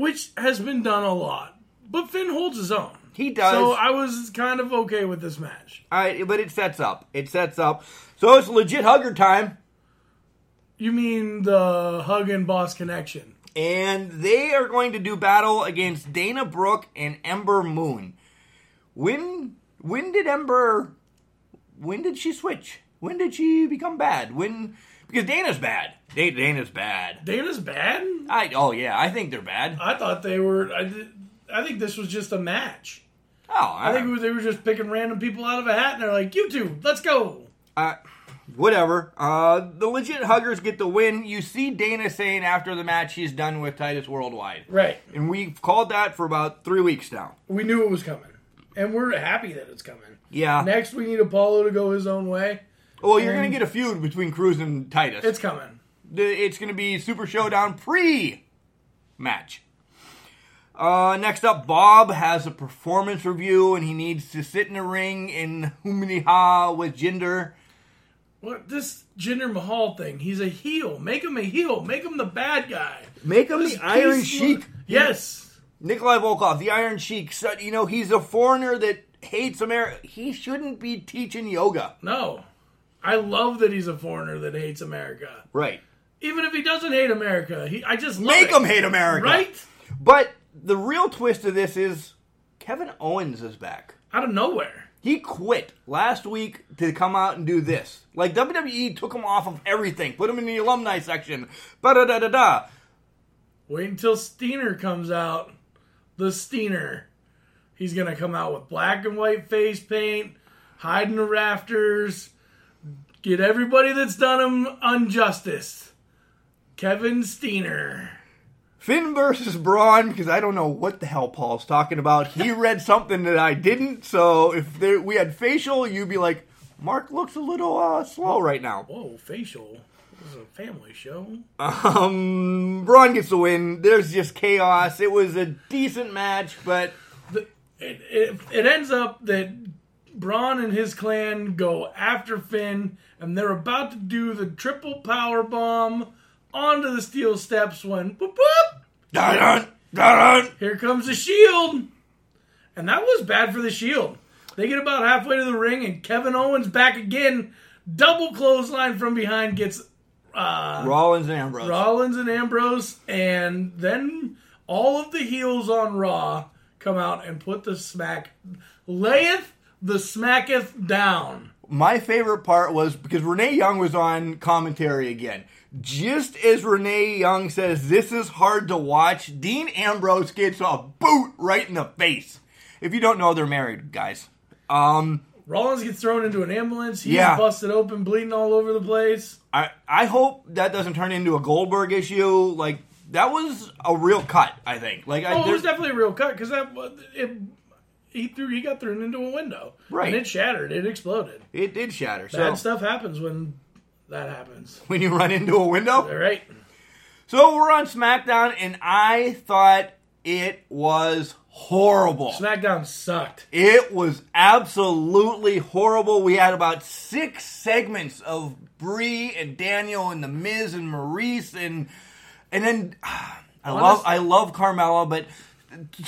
[SPEAKER 2] Which has been done a lot. But Finn holds his own.
[SPEAKER 3] He does.
[SPEAKER 2] So I was kind of okay with this match.
[SPEAKER 3] I, but it sets up. It sets up. So it's legit hugger time.
[SPEAKER 2] You mean the Hug and Boss connection?
[SPEAKER 3] and they are going to do battle against Dana Brooke and Ember Moon. When when did Ember when did she switch? When did she become bad? When because Dana's bad. Dana's bad.
[SPEAKER 2] Dana's bad?
[SPEAKER 3] I oh yeah, I think they're bad.
[SPEAKER 2] I thought they were. I, I think this was just a match.
[SPEAKER 3] Oh,
[SPEAKER 2] I think it was, they were just picking random people out of a hat and they're like, you two, let's go.
[SPEAKER 3] uh, whatever. Uh, the legit huggers get the win. You see Dana saying after the match she's done with Titus Worldwide,
[SPEAKER 2] Right.
[SPEAKER 3] and we've called that for about three weeks now.
[SPEAKER 2] We knew it was coming. And we're happy that it's coming.
[SPEAKER 3] Yeah.
[SPEAKER 2] Next, we need Apollo to go his own way.
[SPEAKER 3] Well, you're gonna get a feud between Crews and Titus.
[SPEAKER 2] It's coming.
[SPEAKER 3] It's going to be Super Showdown pre match. Uh, next up, Bob has a performance review and he needs to sit in the ring in Humaniha with Jinder.
[SPEAKER 2] What this Jinder Mahal thing? He's a heel. Make him a heel. Make him the bad guy.
[SPEAKER 3] Make him
[SPEAKER 2] This
[SPEAKER 3] the Iron Sheik.
[SPEAKER 2] Yes.
[SPEAKER 3] Nikolai Volkov, the Iron Sheik. So, you know, he's a foreigner that hates America. He shouldn't be teaching yoga.
[SPEAKER 2] No. I love that he's a foreigner that hates America.
[SPEAKER 3] Right.
[SPEAKER 2] Even if he doesn't hate America, he I just love
[SPEAKER 3] Make
[SPEAKER 2] it.
[SPEAKER 3] him hate America.
[SPEAKER 2] Right?
[SPEAKER 3] But the real twist of this is Kevin Owens is back.
[SPEAKER 2] Out of nowhere.
[SPEAKER 3] He quit last week to come out and do this. Like WWE took him off of everything, put him in the alumni section. Ba da da da da.
[SPEAKER 2] Wait until Steiner comes out. The Steiner. He's gonna come out with black and white face paint, hide in the rafters, get everybody that's done him injustice. Kevin Steiner.
[SPEAKER 3] Finn versus Braun because I don't know what the hell Paul's talking about. He read something that I didn't. So if there, we had facial, you'd be like, Mark looks a little uh, slow right now.
[SPEAKER 2] Whoa, facial. This is a family show.
[SPEAKER 3] Um, Braun gets the win. There's just chaos. It was a decent match, but
[SPEAKER 2] The- It, it, it ends up that Braun and his clan go after Finn, and they're about to do the triple power bomb onto the steel steps when boop boop.
[SPEAKER 3] dun, dun,
[SPEAKER 2] Here comes the shield. And that was bad for the shield. They get about halfway to the ring, and Kevin Owens back again. Double clothesline from behind gets uh,
[SPEAKER 3] Rollins and Ambrose.
[SPEAKER 2] Rollins and Ambrose. And then all of the heels on Raw come out and put the smack, layeth the smacketh down.
[SPEAKER 3] My favorite part was because Renee Young was on commentary again. Just as Renee Young says, This is hard to watch, Dean Ambrose gets a boot right in the face. If you don't know, they're married, guys. Um,
[SPEAKER 2] Rollins gets thrown into an ambulance. He's
[SPEAKER 3] Yeah.
[SPEAKER 2] busted open, bleeding all over the place.
[SPEAKER 3] I, I hope that doesn't turn into a Goldberg issue. Like, that was a real cut, I think. Like, I,
[SPEAKER 2] Oh, it was
[SPEAKER 3] there's-
[SPEAKER 2] definitely a real cut because that it, he threw he got thrown into a window,
[SPEAKER 3] Right.
[SPEAKER 2] And it shattered. It exploded.
[SPEAKER 3] it did shatter. So,
[SPEAKER 2] Bad stuff happens when that happens.
[SPEAKER 3] when you run into a window,
[SPEAKER 2] All right.
[SPEAKER 3] So we're on SmackDown, and I thought it was horrible.
[SPEAKER 2] SmackDown sucked.
[SPEAKER 3] It was absolutely horrible. We had about six segments of Brie and Daniel and the Miz and Maurice and and then I love
[SPEAKER 2] Honest-
[SPEAKER 3] I love Carmella, but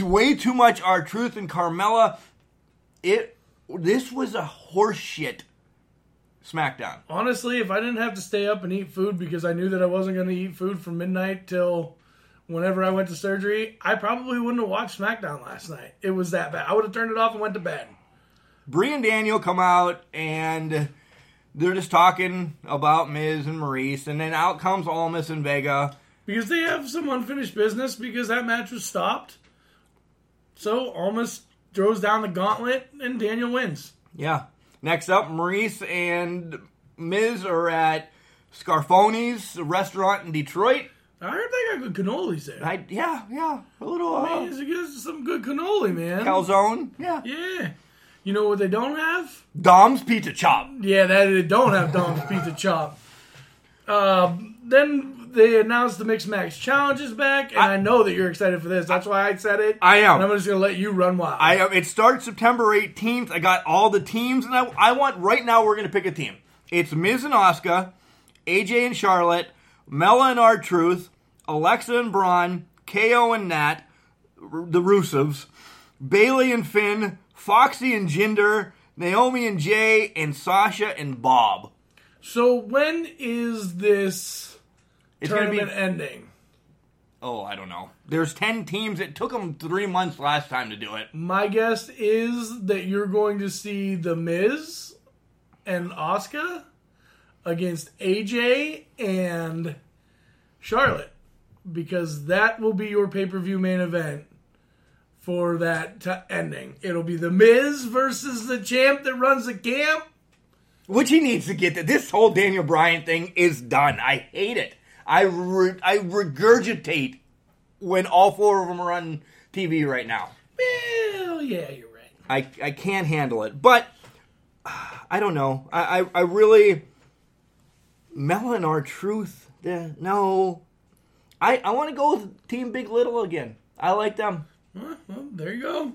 [SPEAKER 3] way too much R Truth and Carmella. It this was a horseshit SmackDown.
[SPEAKER 2] Honestly, if I didn't have to stay up and eat food because I knew that I wasn't going to eat food from midnight till whenever I went to surgery, I probably wouldn't have watched SmackDown last night. It was that bad. I would have turned it off and went to bed.
[SPEAKER 3] Brie and Daniel come out and they're just talking about Miz and Maurice, and then out comes Almas and Vega.
[SPEAKER 2] Because they have some unfinished business because that match was stopped. So Almas throws down the gauntlet and Daniel wins.
[SPEAKER 3] Yeah. Next up, Maurice and Miz are at Scarfoni's restaurant in Detroit.
[SPEAKER 2] I heard they got good cannolis there.
[SPEAKER 3] I, yeah, yeah, a little uh,
[SPEAKER 2] Man, it's some good cannoli, man.
[SPEAKER 3] calzone. Yeah.
[SPEAKER 2] Yeah. You know what they don't have?
[SPEAKER 3] Dom's Pizza Chop.
[SPEAKER 2] Yeah, that they don't have Dom's Pizza Chop. Um, then they announced the Mixed Match Challenge is back, and I, know that you're excited for this. That's why I said it.
[SPEAKER 3] I am.
[SPEAKER 2] And I'm just gonna let you run wild.
[SPEAKER 3] I It starts September 18th. I got all the teams, and I, I want right now. We're going to pick a team. It's Miz and Oscar, AJ and Charlotte, Mela and R Truth, Alexa and Braun, KO and Nat, the Rusevs, Bayley and Finn, Foxy and Jinder, Naomi and Jay, and Sasha and Bob.
[SPEAKER 2] so when is this
[SPEAKER 3] It's going to
[SPEAKER 2] tournament
[SPEAKER 3] be.
[SPEAKER 2] ending?
[SPEAKER 3] Oh, I don't know. There's 10 teams. It took them three months last time to do it.
[SPEAKER 2] My guess is that you're going to see the Miz and Oscar against AJ and Charlotte because that will be your pay per view main event for that t- ending. It'll be the Miz versus the champ that runs the camp.
[SPEAKER 3] Which he needs to get that. This whole Daniel Bryan thing is done. I hate it. I re- I regurgitate when all four of them are on TV right now.
[SPEAKER 2] Well, yeah, you're right.
[SPEAKER 3] I I can't handle it. But I don't know. I I, I really Mela and R Truth. eh, no, I I want to go with Team Big Little again. I like them.
[SPEAKER 2] Well, well, there you go.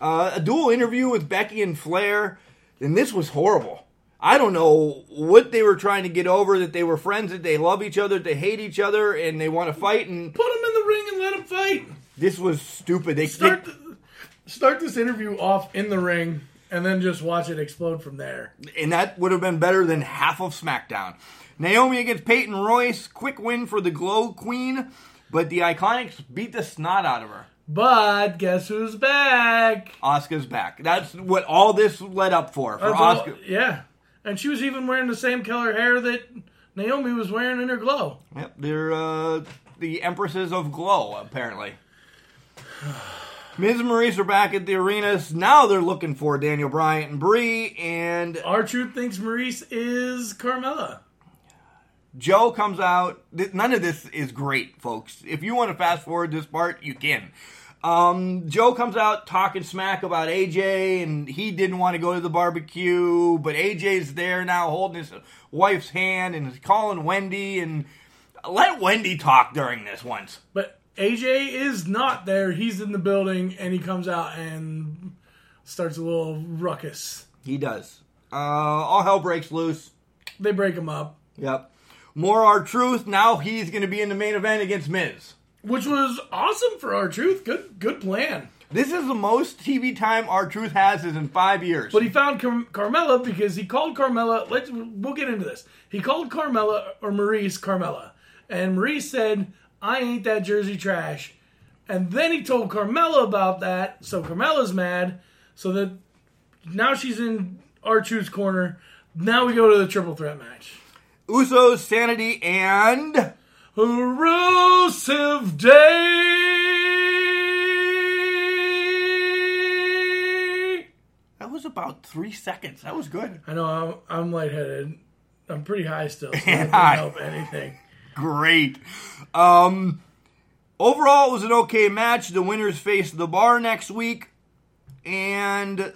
[SPEAKER 3] Uh, a dual interview with Becky and Flair, and this was horrible. I don't know what they were trying to get over that they were friends, that they love each other, that they hate each other, and they want to fight. And
[SPEAKER 2] Put them in the ring and let them fight.
[SPEAKER 3] this was stupid. They,
[SPEAKER 2] Start
[SPEAKER 3] they-
[SPEAKER 2] th- start this interview off in the ring and then just watch it explode from there.
[SPEAKER 3] and that would have been better than half of SmackDown. Naomi against Peyton Royce, quick win for the Glow Queen, but the Iconics beat the snot out of her.
[SPEAKER 2] But guess who's back?
[SPEAKER 3] Oscar's back. That's what all this led up for for Oscar.
[SPEAKER 2] yeah. And she was even wearing the same color hair that Naomi was wearing in her glow.
[SPEAKER 3] Yep, they're uh, the empresses of glow, apparently. Miz and Maurice are back at the arenas. Now they're looking for Daniel Bryan and Brie, and
[SPEAKER 2] R Truth thinks Maurice is Carmella.
[SPEAKER 3] Joe comes out. None of this is great, folks. If you want to fast forward this part, you can. Um, Joe comes out talking smack about AJ, and he didn't want to go to the barbecue, but AJ's there now holding his wife's hand and is calling Wendy, and let Wendy talk during this once.
[SPEAKER 2] But AJ is not there. He's in the building, and he comes out and starts a little ruckus.
[SPEAKER 3] He does. Uh, all hell breaks loose.
[SPEAKER 2] They break him up,
[SPEAKER 3] Yep. More R Truth. Now he's going to be in the main event against Miz.
[SPEAKER 2] Which was awesome for R Truth. Good, good plan.
[SPEAKER 3] This is the most TV time R Truth has is in five years.
[SPEAKER 2] But he found Car- Carmella because he called Carmella. Let's we'll get into this. He called Carmella or Maurice Carmella, and Maurice said, "I ain't that Jersey trash." And then he told Carmella about that, so Carmella's mad. So that now she's in R Truth's corner. Now we go to the triple threat match.
[SPEAKER 3] Usos, Sanity, and
[SPEAKER 2] Rusev Day.
[SPEAKER 3] that was about three seconds. That was good.
[SPEAKER 2] I know I'm, I'm lightheaded. I'm pretty high still, so
[SPEAKER 3] And
[SPEAKER 2] doesn't help anything.
[SPEAKER 3] Great. Um, overall, it was an okay match. The winners face the bar next week, and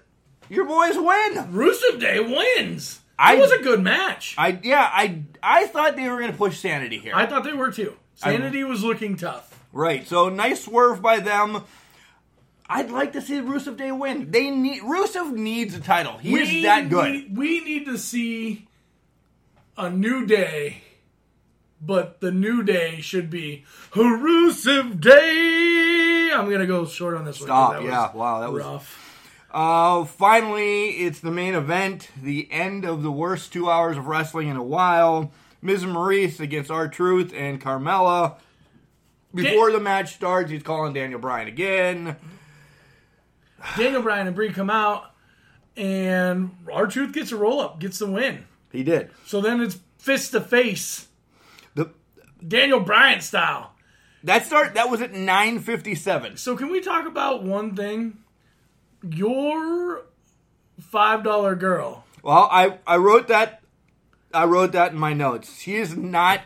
[SPEAKER 3] your boys win.
[SPEAKER 2] Rusev Day wins.
[SPEAKER 3] I-
[SPEAKER 2] it was a good match. I,
[SPEAKER 3] I yeah, I I thought they were going to push Sanity here.
[SPEAKER 2] I thought they were too. Sanity was looking tough.
[SPEAKER 3] right. So nice swerve by them. I'd like to see Rusev Day win. They need Rusev needs a title. He is that good.
[SPEAKER 2] We, we need to see a new day, but the new day should be Rusev Day. I'm gonna go short on this one. 'cause
[SPEAKER 3] Stop. Yeah. Wow. That was
[SPEAKER 2] rough.
[SPEAKER 3] Uh, finally, it's the main event, the end of the worst two hours of wrestling in a while. Miz Maurice against R Truth and Carmella. Before the match starts, he's calling Daniel Bryan again.
[SPEAKER 2] Daniel Bryan and Brie come out, and R Truth gets a roll up, gets the win.
[SPEAKER 3] He did.
[SPEAKER 2] So then it's fist to face,
[SPEAKER 3] The
[SPEAKER 2] Daniel Bryan style.
[SPEAKER 3] that start that was at nine fifty seven.
[SPEAKER 2] So can we talk about one thing? Your five dollar girl
[SPEAKER 3] Well, I I wrote that I wrote that in my notes. She is not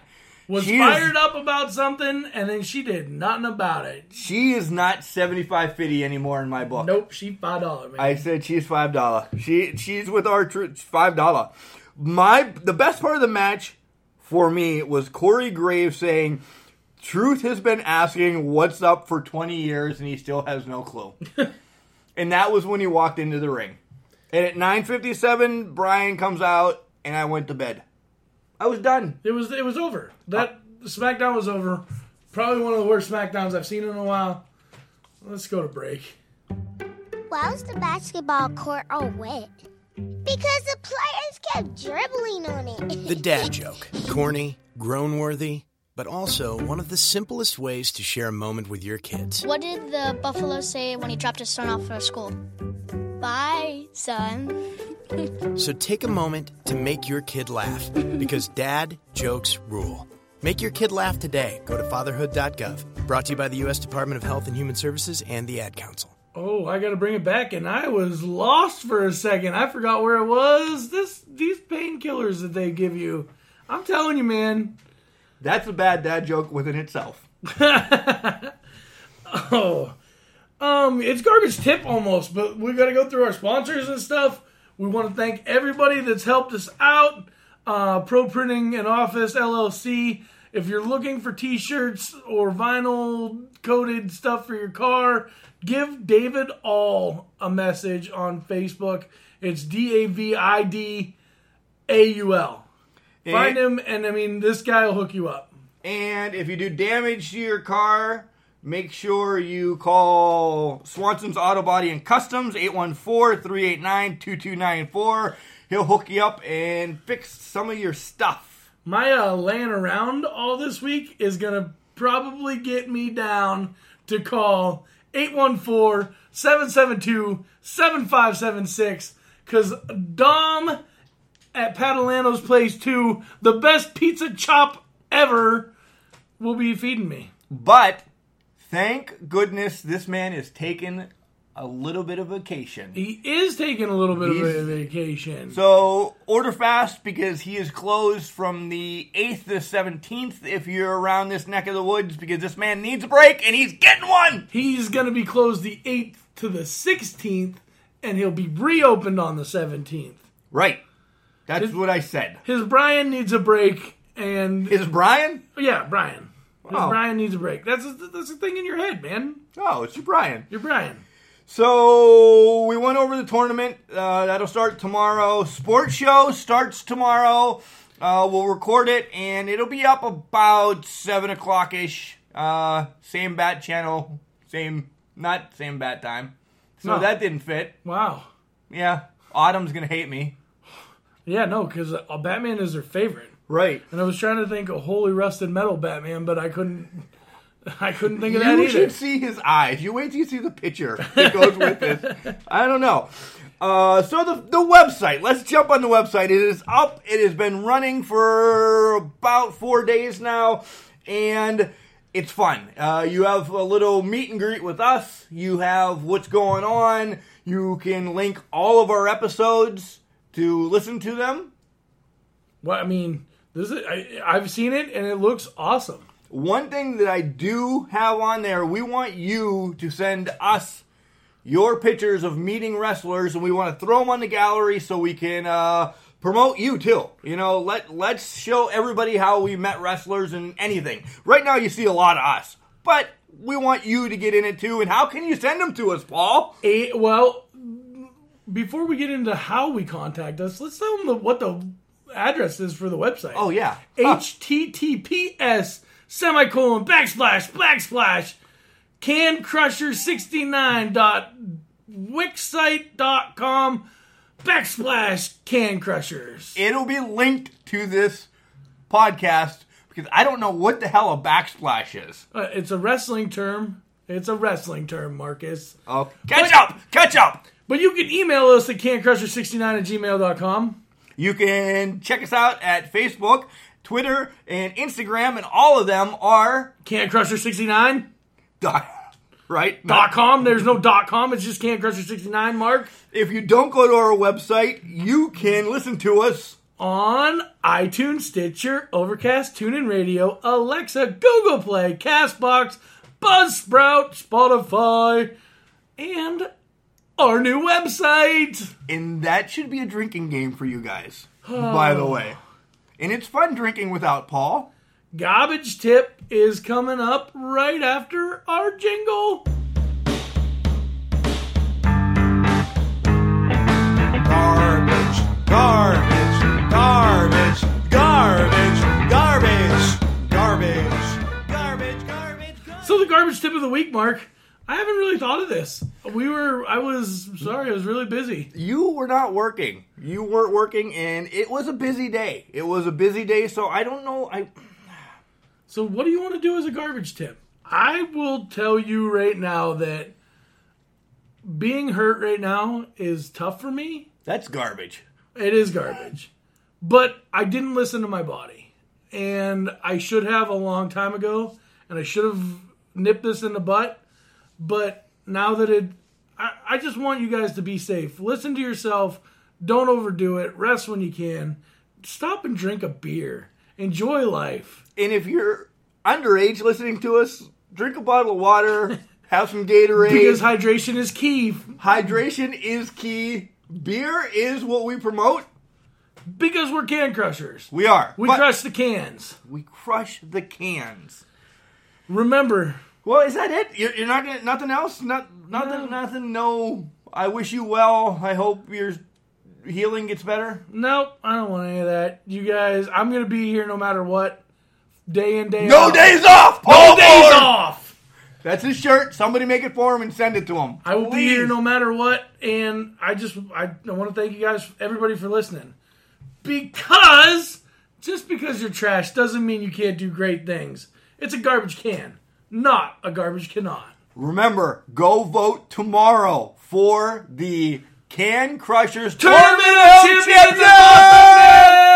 [SPEAKER 2] was
[SPEAKER 3] She is-
[SPEAKER 2] fired up about something, and then she did nothing about it.
[SPEAKER 3] she is not seventy five fifty anymore in my book.
[SPEAKER 2] Nope, she five dollar man.
[SPEAKER 3] I said she's five dollar. She she's with our troops five dollar. My the best part of the match for me was Corey Graves saying, "Truth has been asking what's up for twenty years and he still has no clue." and that was when he walked into the ring. And at nine fifty seven, Bryan comes out and I went to bed. I was done.
[SPEAKER 2] it was it was over. That SmackDown was over. Probably one of the worst SmackDowns I've seen in a while. Let's go to break.
[SPEAKER 5] Why was the basketball court all wet? Because the players kept dribbling on it.
[SPEAKER 6] The dad joke. Corny, groan worthy, but also one of the simplest ways to share a moment with your kids.
[SPEAKER 7] What did the buffalo say when he dropped his son off for school? Bye, son.
[SPEAKER 6] So take a moment to make your kid laugh because dad jokes rule. Make your kid laugh today. Go to fatherhood.gov. Brought to you by the U.S. Department of Health and Human Services and the Ad Council.
[SPEAKER 2] Oh, I got to bring it back, and I was lost for a second. I forgot where it was. This these painkillers that they give you. I'm telling you, man.
[SPEAKER 3] That's a bad dad joke within itself.
[SPEAKER 2] Oh, um, it's garbage tip almost, but we got to go through our sponsors and stuff. We want to thank everybody that's helped us out. Uh, Pro Printing and Office LLC. If you're looking for T-shirts or vinyl coated stuff for your car, give David Aul a message on Facebook. It's D A V I D A U L. Find him, and I mean, this guy will hook you up.
[SPEAKER 3] And if you do damage to your car, make sure you call Swanson's Auto Body and Customs 814-389-2294. He'll hook you up and fix some of your stuff.
[SPEAKER 2] My uh, laying around all this week is gonna probably get me down to call 814-772-7576 because Dom at Padalano's Place 2, the best pizza chop ever, will be feeding me.
[SPEAKER 3] But thank goodness this man is taking a little bit of vacation.
[SPEAKER 2] He is taking a little bit of a vacation.
[SPEAKER 3] So order fast because he is closed from the 8th to 17th if you're around this neck of the woods because this man needs a break and he's getting one.
[SPEAKER 2] He's going to be closed the 8th to the 16th, and he'll be reopened on the 17th.
[SPEAKER 3] Right. That's what I said.
[SPEAKER 2] His Brian needs a break, and
[SPEAKER 3] Is Brian?
[SPEAKER 2] yeah, Brian. His
[SPEAKER 3] Oh.
[SPEAKER 2] Brian needs a break. That's a, that's a thing in your head, man.
[SPEAKER 3] Oh, it's your Brian.
[SPEAKER 2] You're Brian.
[SPEAKER 3] So we went over the tournament. Uh, that'll start tomorrow. Sports show starts tomorrow. Uh, we'll record it and it'll be up about seven o'clock ish. Uh, same bat channel, same not same bat time. So
[SPEAKER 2] No.
[SPEAKER 3] that didn't fit.
[SPEAKER 2] Wow.
[SPEAKER 3] Yeah, Autumn's gonna hate me.
[SPEAKER 2] Yeah, no, because uh, Batman is their favorite.
[SPEAKER 3] Right.
[SPEAKER 2] And I was trying to think of Holy Rusted Metal Batman, but I couldn't. I couldn't think of that
[SPEAKER 3] You
[SPEAKER 2] either.
[SPEAKER 3] should see his eyes. You wait till you see the picture that goes with this. I don't know. Uh, so the the website. Let's jump on the website. It is up. It has been running for about four days now, and it's fun. Uh, you have a little meet and greet with us. You have what's going on. You can link all of our episodes to listen to them.
[SPEAKER 2] Well, I mean, this is I, I've seen it and it looks awesome.
[SPEAKER 3] One thing that I do have on there, we want you to send us your pictures of meeting wrestlers, and we want to throw them on the gallery so we can uh, promote you too. You know, let let's show everybody how we met wrestlers and anything. Right now, you see a lot of us, but we want you to get in it too. And how can you send them to us, Paul?
[SPEAKER 2] A, well, before we get into how we contact us, let's tell them the, what the address is for the website.
[SPEAKER 3] Oh yeah, Huh.
[SPEAKER 2] https semicolon backslash backslash cancrusher69 dot wixsite.com backslash can crushers.
[SPEAKER 3] it'll be linked to this podcast because I don't know what the hell a backsplash is.
[SPEAKER 2] Uh, it's a wrestling term. It's a wrestling term, Marcus.
[SPEAKER 3] Oh, catch up, catch up.
[SPEAKER 2] But you can email us at cancrusher69 at gmail.com.
[SPEAKER 3] You can check us out at Facebook, Twitter, and Instagram, and all of them are
[SPEAKER 2] Cancrusher69
[SPEAKER 3] dot right.
[SPEAKER 2] dot com. There's no dot com. It's just cancrusher69, Mark.
[SPEAKER 3] If you don't go to our website, you can listen to us.
[SPEAKER 2] on iTunes, Stitcher, Overcast, TuneIn Radio, Alexa, Google Play, Castbox, Buzzsprout, Spotify, and our new website.
[SPEAKER 3] And that should be a drinking game for you guys, by the way. And it's fun drinking without Paul.
[SPEAKER 2] Garbage tip is coming up right after our jingle.
[SPEAKER 8] Garbage, garbage, garbage, garbage, garbage, garbage, garbage, garbage.
[SPEAKER 2] So the garbage tip of the week, Mark. I haven't really thought of this. We were. I was sorry. I was really busy.
[SPEAKER 3] You were not working. You weren't working, and it was a busy day. It was a busy day, so I don't know. I
[SPEAKER 2] So what do you want to do as a garbage tip? I will tell you right now that being hurt right now is tough for me.
[SPEAKER 3] that's garbage.
[SPEAKER 2] It is garbage. But I didn't listen to my body. And I should have a long time ago. And I should have nipped this in the butt. But now that it. I, I just want you guys to be safe. Listen to yourself. Don't overdo it. Rest when you can. Stop and drink a beer. Enjoy life.
[SPEAKER 3] And if you're underage listening to us, drink a bottle of water, have some Gatorade.
[SPEAKER 2] Because hydration is key.
[SPEAKER 3] hydration is key. Beer is what we promote.
[SPEAKER 2] Because we're can crushers.
[SPEAKER 3] We are.
[SPEAKER 2] We crush the cans.
[SPEAKER 3] We crush the cans.
[SPEAKER 2] Remember,
[SPEAKER 3] Well, is that it? You're, you're not gonna nothing else? Not nothing. Nothing. No. I wish you well. I hope your healing gets better.
[SPEAKER 2] nope, I don't want any of that. You guys, I'm going to be here no matter what. Day in, day
[SPEAKER 3] No
[SPEAKER 2] out.
[SPEAKER 3] days off.
[SPEAKER 2] No days
[SPEAKER 3] Ford!
[SPEAKER 2] off.
[SPEAKER 3] That's his shirt. Somebody make it for him and send it to him.
[SPEAKER 2] I will be here no matter what. And I just, I, I want to thank you guys, everybody, for listening. Because just because you're trash doesn't mean you can't do great things. It's a garbage can, not a garbage cannot.
[SPEAKER 3] Remember, go vote tomorrow for the Can Crushers
[SPEAKER 2] Tournament
[SPEAKER 3] Tournament
[SPEAKER 2] of!
[SPEAKER 3] Champions!